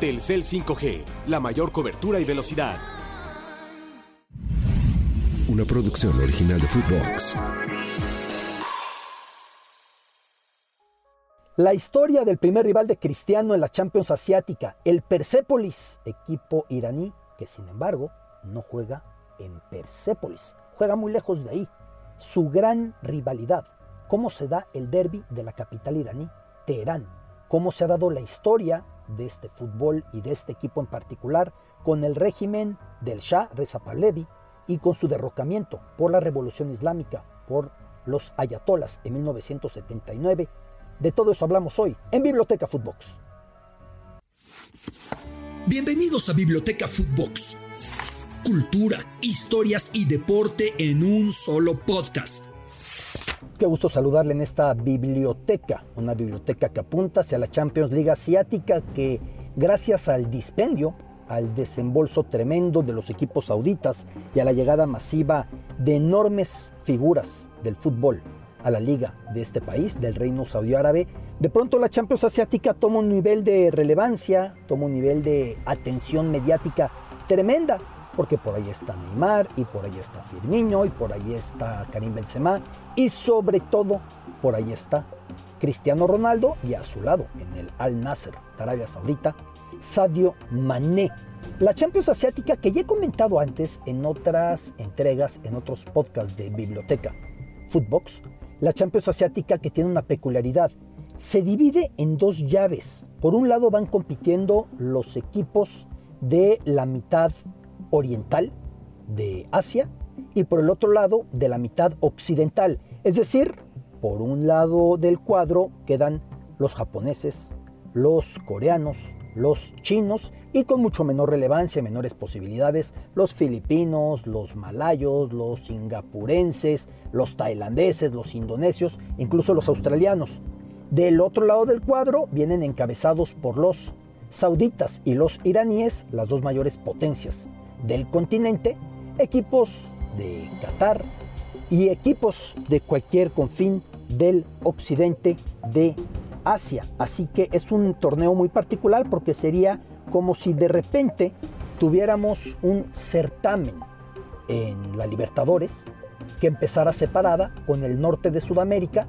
Telcel 5G, la mayor cobertura y velocidad. Una producción original de Footbox. La historia del primer rival de Cristiano en la Champions Asiática, el Persepolis, equipo iraní que sin embargo no juega en Persépolis, juega muy lejos de ahí. Su gran rivalidad, cómo se da el derby de la capital iraní, Teherán, cómo se ha dado la historia de este fútbol y de este equipo en particular con el régimen del Shah Reza Pahlavi y con su derrocamiento por la revolución islámica, por los ayatolas en 1979. De todo eso hablamos hoy en Biblioteca Footbox. Bienvenidos a Biblioteca Footbox. Cultura, historias y deporte en un solo podcast. Qué gusto saludarle en esta biblioteca, una biblioteca que apunta hacia la Champions League Asiática que gracias al dispendio, al desembolso tremendo de los equipos sauditas y a la llegada masiva de enormes figuras del fútbol a la liga de este país, del reino saudí árabe, de pronto la Champions Asiática toma un nivel de relevancia, toma un nivel de atención mediática tremenda porque por ahí está Neymar y por ahí está Firmino y por ahí está Karim Benzema y sobre todo por ahí está Cristiano Ronaldo y a su lado en el Al Nasser de Arabia Saudita Sadio Mané. La Champions Asiática que ya he comentado antes en otras entregas, en otros podcasts de biblioteca Footbox, la Champions Asiática que tiene una peculiaridad. Se divide en dos llaves. Por un lado van compitiendo los equipos de la mitad oriental de Asia y por el otro lado de la mitad occidental. Es decir, por un lado del cuadro quedan los japoneses, los coreanos, los chinos y con mucho menor relevancia, menores posibilidades, los filipinos, los malayos, los singapurenses, los tailandeses, los indonesios, incluso los australianos. Del otro lado del cuadro vienen encabezados por los sauditas y los iraníes, las dos mayores potencias del continente, equipos de Qatar y equipos de cualquier confín del occidente de Asia. Así que es un torneo muy particular porque sería como si de repente tuviéramos un certamen en la Libertadores que empezara separada con el norte de Sudamérica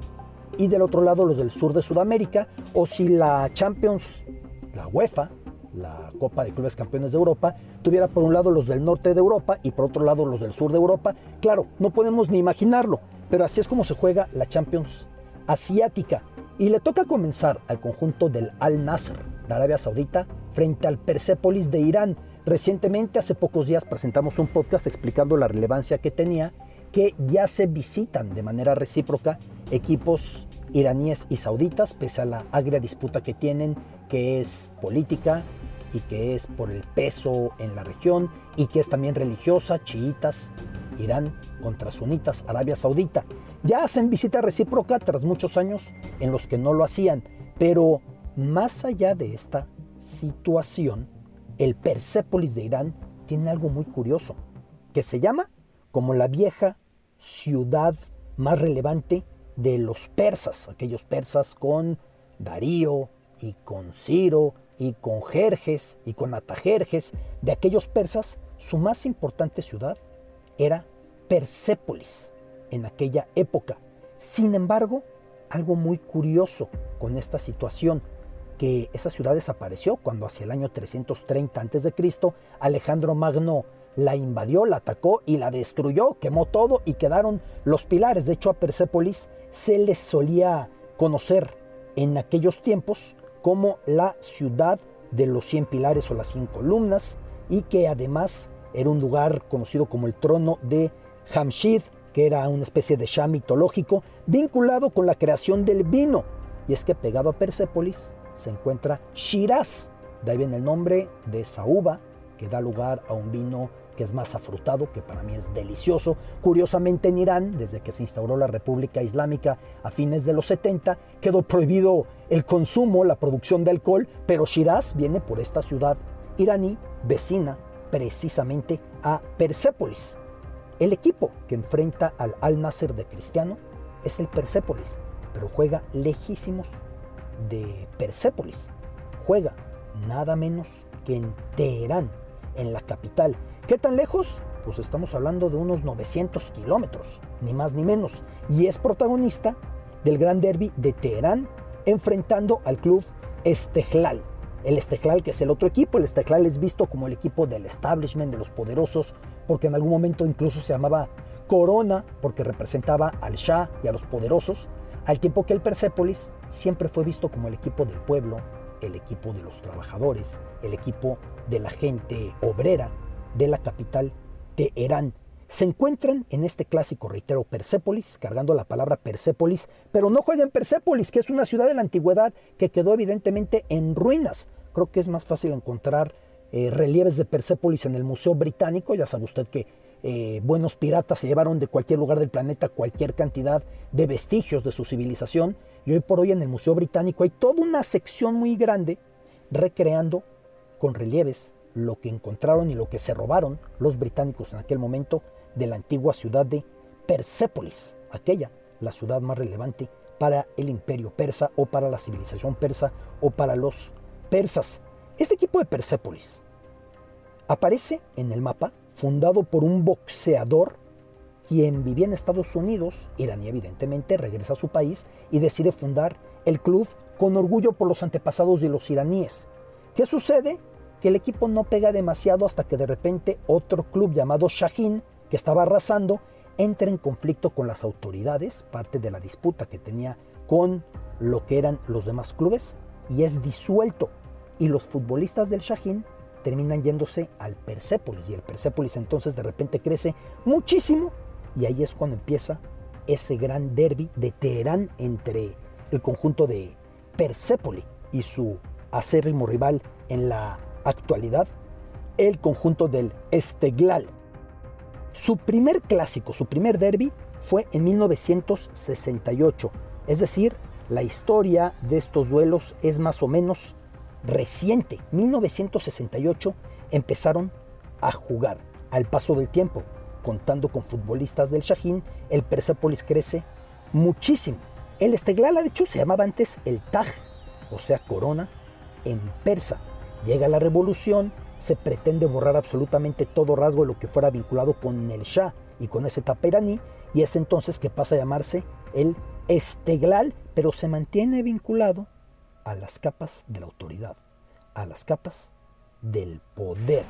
y del otro lado los del sur de Sudamérica, o si la Champions, la UEFA, la Copa de Clubes Campeones de Europa, tuviera por un lado los del norte de Europa y por otro lado los del sur de Europa. Claro, no podemos ni imaginarlo, pero así es como se juega la Champions asiática. Y le toca comenzar al conjunto del Al Nasr de Arabia Saudita frente al Persepolis de Irán. Recientemente, hace pocos días, presentamos un podcast explicando la relevancia que tenía que ya se visitan de manera recíproca equipos iraníes y sauditas, pese a la agria disputa que tienen, que es política, y que es por el peso en la región y que es también religiosa, chiitas, Irán contra sunitas, Arabia Saudita. Ya hacen visita recíproca tras muchos años en los que no lo hacían, pero más allá de esta situación, el Persépolis de Irán tiene algo muy curioso, que se llama como la vieja ciudad más relevante de los persas, aquellos persas con Darío y con Ciro y con Jerjes y con Atajerjes de aquellos persas, su más importante ciudad era Persépolis en aquella época. Sin embargo, algo muy curioso con esta situación, que esa ciudad desapareció cuando hacia el año 330 a.C. Alejandro Magno la invadió, la atacó y la destruyó, quemó todo y quedaron los pilares. De hecho, a Persépolis se les solía conocer en aquellos tiempos como la ciudad de los 100 pilares o las 100 columnas y que además era un lugar conocido como el trono de Jamshid, que era una especie de Shah mitológico vinculado con la creación del vino. Y es que pegado a Persépolis se encuentra Shiraz, De ahí viene el nombre de esa que da lugar a un vino que es más afrutado, que para mí es delicioso. Curiosamente en Irán, desde que se instauró la República Islámica a fines de los 70, quedó prohibido el consumo, la producción de alcohol, pero Shiraz viene por esta ciudad iraní vecina precisamente a Persépolis. El equipo que enfrenta al Al Nasser de Cristiano es el Persépolis, pero juega lejísimos de Persépolis. Juega nada menos que en Teherán, en la capital. ¿Qué tan lejos? Pues estamos hablando de unos 900 kilómetros, ni más ni menos. Y es protagonista del gran derby de Teherán, enfrentando al club Esteglal. El Esteglal, que es el otro equipo, el Esteglal es visto como el equipo del establishment, de los poderosos, porque en algún momento incluso se llamaba Corona, porque representaba al Shah y a los poderosos, al tiempo que el Persépolis siempre fue visto como el equipo del pueblo, el equipo de los trabajadores, el equipo de la gente obrera de la capital de Herán. Se encuentran en este clásico, reitero, Persépolis, cargando la palabra Persépolis, pero no juegan Persépolis, que es una ciudad de la antigüedad que quedó evidentemente en ruinas. Creo que es más fácil encontrar eh, relieves de Persépolis en el Museo Británico. Ya sabe usted que eh, buenos piratas se llevaron de cualquier lugar del planeta cualquier cantidad de vestigios de su civilización y hoy por hoy en el Museo Británico hay toda una sección muy grande recreando con relieves lo que encontraron y lo que se robaron los británicos en aquel momento de la antigua ciudad de Persépolis, aquella, la ciudad más relevante para el imperio persa o para la civilización persa o para los persas. Este equipo de Persépolis aparece en el mapa fundado por un boxeador quien vivía en Estados Unidos, iraní evidentemente, regresa a su país y decide fundar el club con orgullo por los antepasados de los iraníes. ¿Qué sucede? Que el equipo no pega demasiado hasta que de repente otro club llamado Shahin, que estaba arrasando, entra en conflicto con las autoridades, parte de la disputa que tenía con lo que eran los demás clubes, y es disuelto. Y los futbolistas del Shahin terminan yéndose al Persépolis, y el Persépolis entonces de repente crece muchísimo y ahí es cuando empieza ese gran derby de Teherán entre el conjunto de Persépolis y su acérrimo rival en la actualidad, el conjunto del Esteglal. Su primer clásico, su primer derby fue en 1968, es decir, la historia de estos duelos es más o menos reciente. 1968 empezaron a jugar al paso del tiempo contando con futbolistas del Shahin, el Persepolis crece muchísimo. El Esteglala, de hecho, se llamaba antes el Taj, o sea, corona, en persa. Llega la revolución, se pretende borrar absolutamente todo rasgo de lo que fuera vinculado con el Shah y con ese taperaní, y es entonces que pasa a llamarse el Esteglal, pero se mantiene vinculado a las capas de la autoridad, a las capas del poder.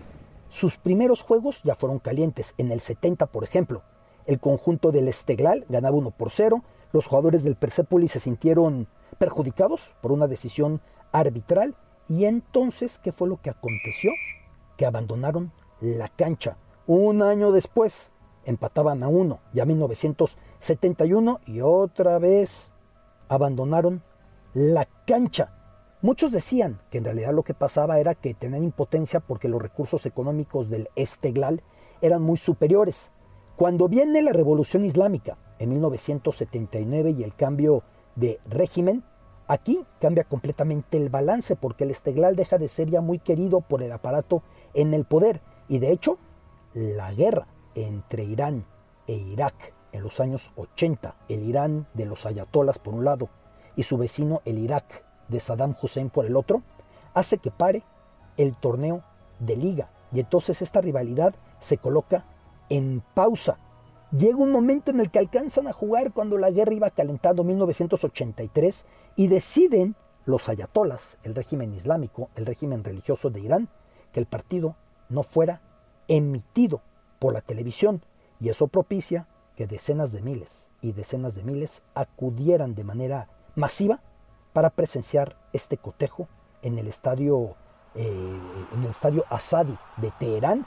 Sus primeros juegos ya fueron calientes. En el 70, por ejemplo, el conjunto del Esteglal ganaba 1 por 0. Los jugadores del Persepolis se sintieron perjudicados por una decisión arbitral. Y entonces, ¿qué fue lo que aconteció? Que abandonaron la cancha. Un año después, empataban a uno, ya 1971, y otra vez abandonaron la cancha. Muchos decían que en realidad lo que pasaba era que tenían impotencia porque los recursos económicos del Esteglal eran muy superiores. Cuando viene la revolución islámica en 1979 y el cambio de régimen, aquí cambia completamente el balance porque el Esteglal deja de ser ya muy querido por el aparato en el poder y de hecho la guerra entre Irán e Irak en los años 80, el Irán de los ayatolas por un lado y su vecino el Irak de Saddam Hussein por el otro, hace que pare el torneo de liga. Y entonces esta rivalidad se coloca en pausa. Llega un momento en el que alcanzan a jugar cuando la guerra iba calentando 1983 y deciden los ayatolas, el régimen islámico, el régimen religioso de Irán, que el partido no fuera emitido por la televisión y eso propicia que decenas de miles y decenas de miles acudieran de manera masiva para presenciar este cotejo en el estadio, eh, en el estadio Asadi de Teherán,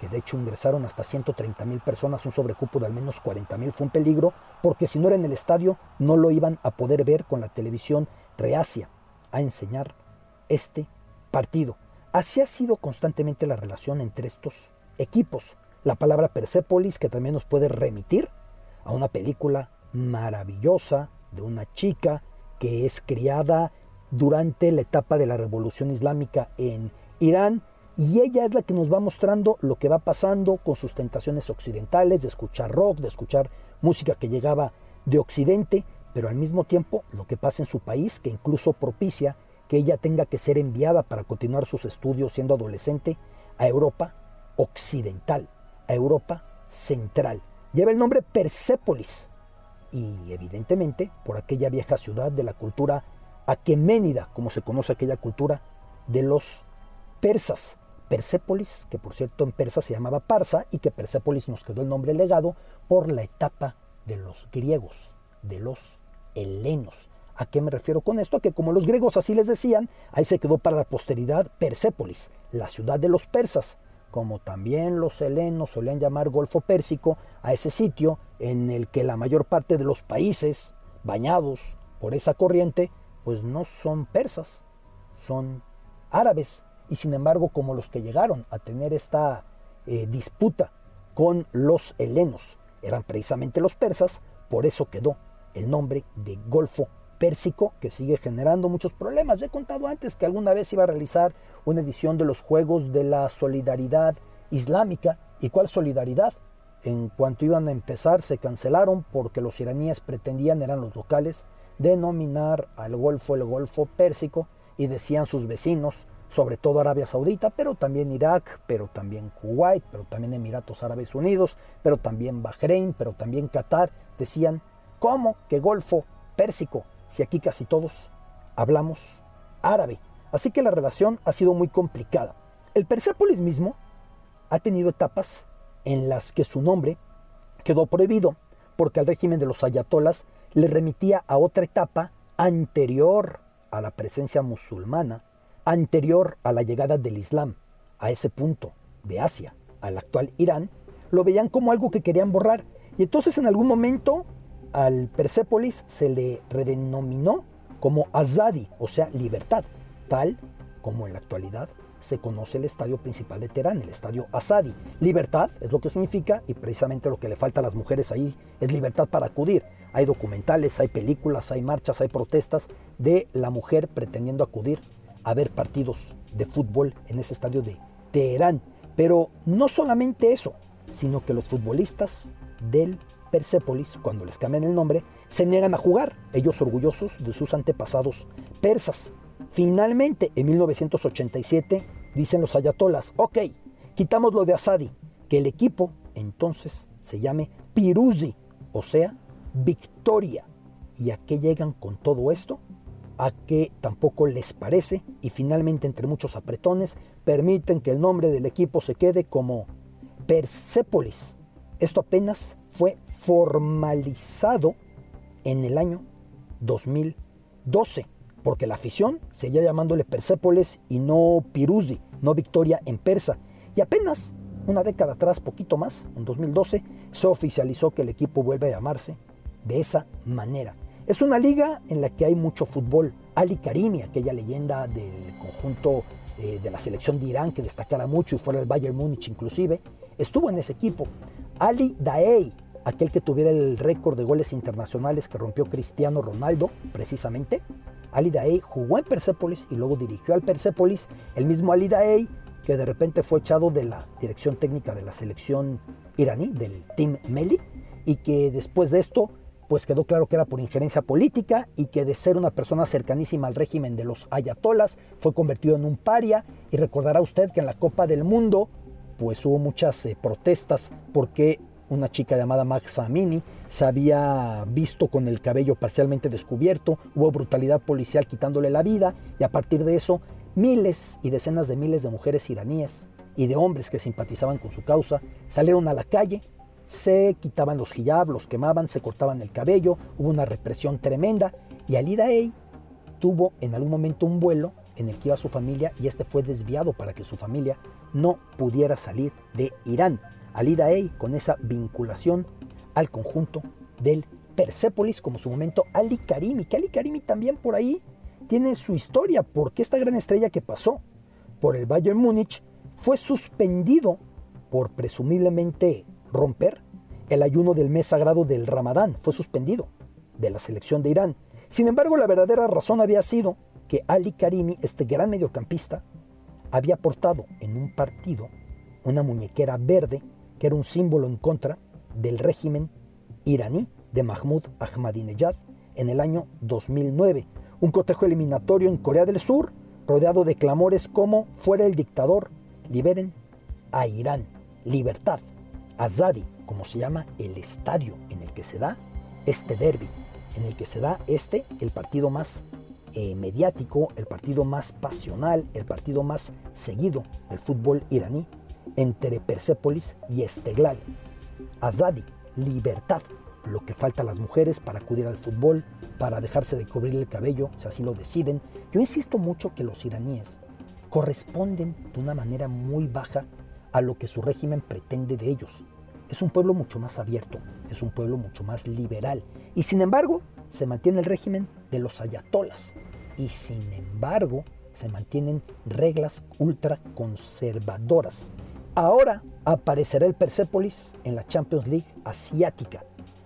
que de hecho ingresaron hasta 130 mil personas, un sobrecupo de al menos 40 mil. Fue un peligro porque si no era en el estadio no lo iban a poder ver con la televisión reacia a enseñar este partido. Así ha sido constantemente la relación entre estos equipos. La palabra Persépolis que también nos puede remitir a una película maravillosa de una chica que es criada durante la etapa de la revolución islámica en Irán y ella es la que nos va mostrando lo que va pasando con sus tentaciones occidentales, de escuchar rock, de escuchar música que llegaba de Occidente, pero al mismo tiempo lo que pasa en su país, que incluso propicia que ella tenga que ser enviada para continuar sus estudios siendo adolescente a Europa occidental, a Europa central. Lleva el nombre Persépolis y evidentemente por aquella vieja ciudad de la cultura aqueménida, como se conoce aquella cultura de los persas. Persépolis, que por cierto en persa se llamaba Parsa y que Persépolis nos quedó el nombre legado por la etapa de los griegos, de los helenos. ¿A qué me refiero con esto? Que como los griegos así les decían, ahí se quedó para la posteridad Persépolis, la ciudad de los persas, como también los helenos solían llamar Golfo Pérsico a ese sitio en el que la mayor parte de los países bañados por esa corriente, pues no son persas, son árabes. Y sin embargo, como los que llegaron a tener esta eh, disputa con los helenos eran precisamente los persas, por eso quedó el nombre de Golfo Pérsico, que sigue generando muchos problemas. he contado antes que alguna vez iba a realizar una edición de los Juegos de la Solidaridad Islámica. ¿Y cuál solidaridad? En cuanto iban a empezar, se cancelaron porque los iraníes pretendían, eran los locales, denominar al Golfo el Golfo Pérsico y decían sus vecinos, sobre todo Arabia Saudita, pero también Irak, pero también Kuwait, pero también Emiratos Árabes Unidos, pero también Bahrein, pero también Qatar, decían ¿Cómo que Golfo Pérsico? Si aquí casi todos hablamos árabe. Así que la relación ha sido muy complicada. El Persépolis mismo ha tenido etapas en las que su nombre quedó prohibido porque al régimen de los ayatolas le remitía a otra etapa anterior a la presencia musulmana, anterior a la llegada del Islam a ese punto de Asia, al actual Irán, lo veían como algo que querían borrar. Y entonces en algún momento al Persépolis se le redenominó como Azadi, o sea, libertad, tal como en la actualidad se conoce el estadio principal de Teherán, el estadio Azadi. Libertad es lo que significa y precisamente lo que le falta a las mujeres ahí es libertad para acudir. Hay documentales, hay películas, hay marchas, hay protestas de la mujer pretendiendo acudir a ver partidos de fútbol en ese estadio de Teherán. Pero no solamente eso, sino que los futbolistas del Persépolis, cuando les cambian el nombre, se niegan a jugar, ellos orgullosos de sus antepasados persas. Finalmente, en 1987, dicen los ayatolas, ok, quitamos lo de Asadi, que el equipo entonces se llame Piruzi, o sea, victoria. ¿Y a qué llegan con todo esto? A que tampoco les parece y finalmente entre muchos apretones permiten que el nombre del equipo se quede como Persépolis. Esto apenas fue formalizado en el año 2012, porque la afición seguía llamándole Persépolis y no Piruzi, no Victoria en persa. Y apenas una década atrás, poquito más, en 2012, se oficializó que el equipo vuelve a llamarse de esa manera. Es una liga en la que hay mucho fútbol. Ali Karimi, aquella leyenda del conjunto eh, de la selección de Irán que destacara mucho y fuera el Bayern Múnich inclusive, estuvo en ese equipo. Ali Daei, aquel que tuviera el récord de goles internacionales que rompió Cristiano Ronaldo, precisamente. Ali Daei jugó en Persepolis y luego dirigió al Persepolis. El mismo Ali Daei, que de repente fue echado de la dirección técnica de la selección iraní, del Team Meli, y que después de esto pues quedó claro que era por injerencia política y que de ser una persona cercanísima al régimen de los ayatolas fue convertido en un paria y recordará usted que en la Copa del Mundo pues hubo muchas eh, protestas porque una chica llamada Max Amini se había visto con el cabello parcialmente descubierto, hubo brutalidad policial quitándole la vida y a partir de eso miles y decenas de miles de mujeres iraníes y de hombres que simpatizaban con su causa salieron a la calle, se quitaban los hijab, los quemaban, se cortaban el cabello, hubo una represión tremenda y Ali Daei tuvo en algún momento un vuelo en el que iba su familia y este fue desviado para que su familia no pudiera salir de Irán. Ali Daei con esa vinculación al conjunto del Persépolis, como su momento Ali Karimi, que Ali Karimi también por ahí tiene su historia, porque esta gran estrella que pasó por el Bayern Múnich, fue suspendido por presumiblemente romper el ayuno del mes sagrado del Ramadán. Fue suspendido de la selección de Irán. Sin embargo, la verdadera razón había sido que Ali Karimi, este gran mediocampista, había portado en un partido una muñequera verde que era un símbolo en contra del régimen iraní de Mahmoud Ahmadinejad en el año 2009. Un cotejo eliminatorio en Corea del Sur rodeado de clamores como fuera el dictador, liberen a Irán, libertad, Azadi, como se llama el estadio en el que se da este derby, en el que se da este, el partido más eh, mediático, el partido más pasional, el partido más seguido del fútbol iraní, entre Persépolis y Esteglal. Azadi, libertad, lo que falta a las mujeres para acudir al fútbol, para dejarse de cubrir el cabello, si así lo deciden. Yo insisto mucho que los iraníes corresponden de una manera muy baja a lo que su régimen pretende de ellos. Es un pueblo mucho más abierto, es un pueblo mucho más liberal y sin embargo se mantiene el régimen de los ayatolas y sin embargo se mantienen reglas ultraconservadoras. Ahora aparecerá el Persepolis en la Champions League asiática.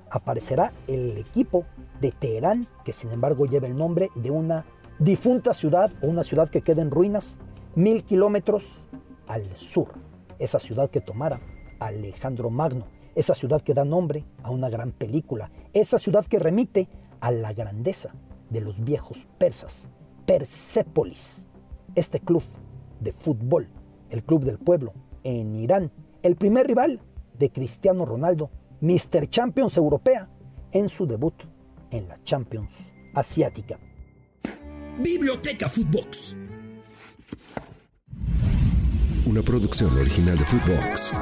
Aparecerá el equipo de Teherán, que sin embargo lleva el nombre de una difunta ciudad o una ciudad que queda en ruinas mil kilómetros al sur. Esa ciudad que tomara Alejandro Magno, esa ciudad que da nombre a una gran película, esa ciudad que remite a la grandeza de los viejos persas, Persépolis, este club de fútbol, el club del pueblo en Irán, el primer rival de Cristiano Ronaldo, Mr. Champions Europea, en su debut en la Champions Asiática. Biblioteca Footbox. Una producción original de Footbox.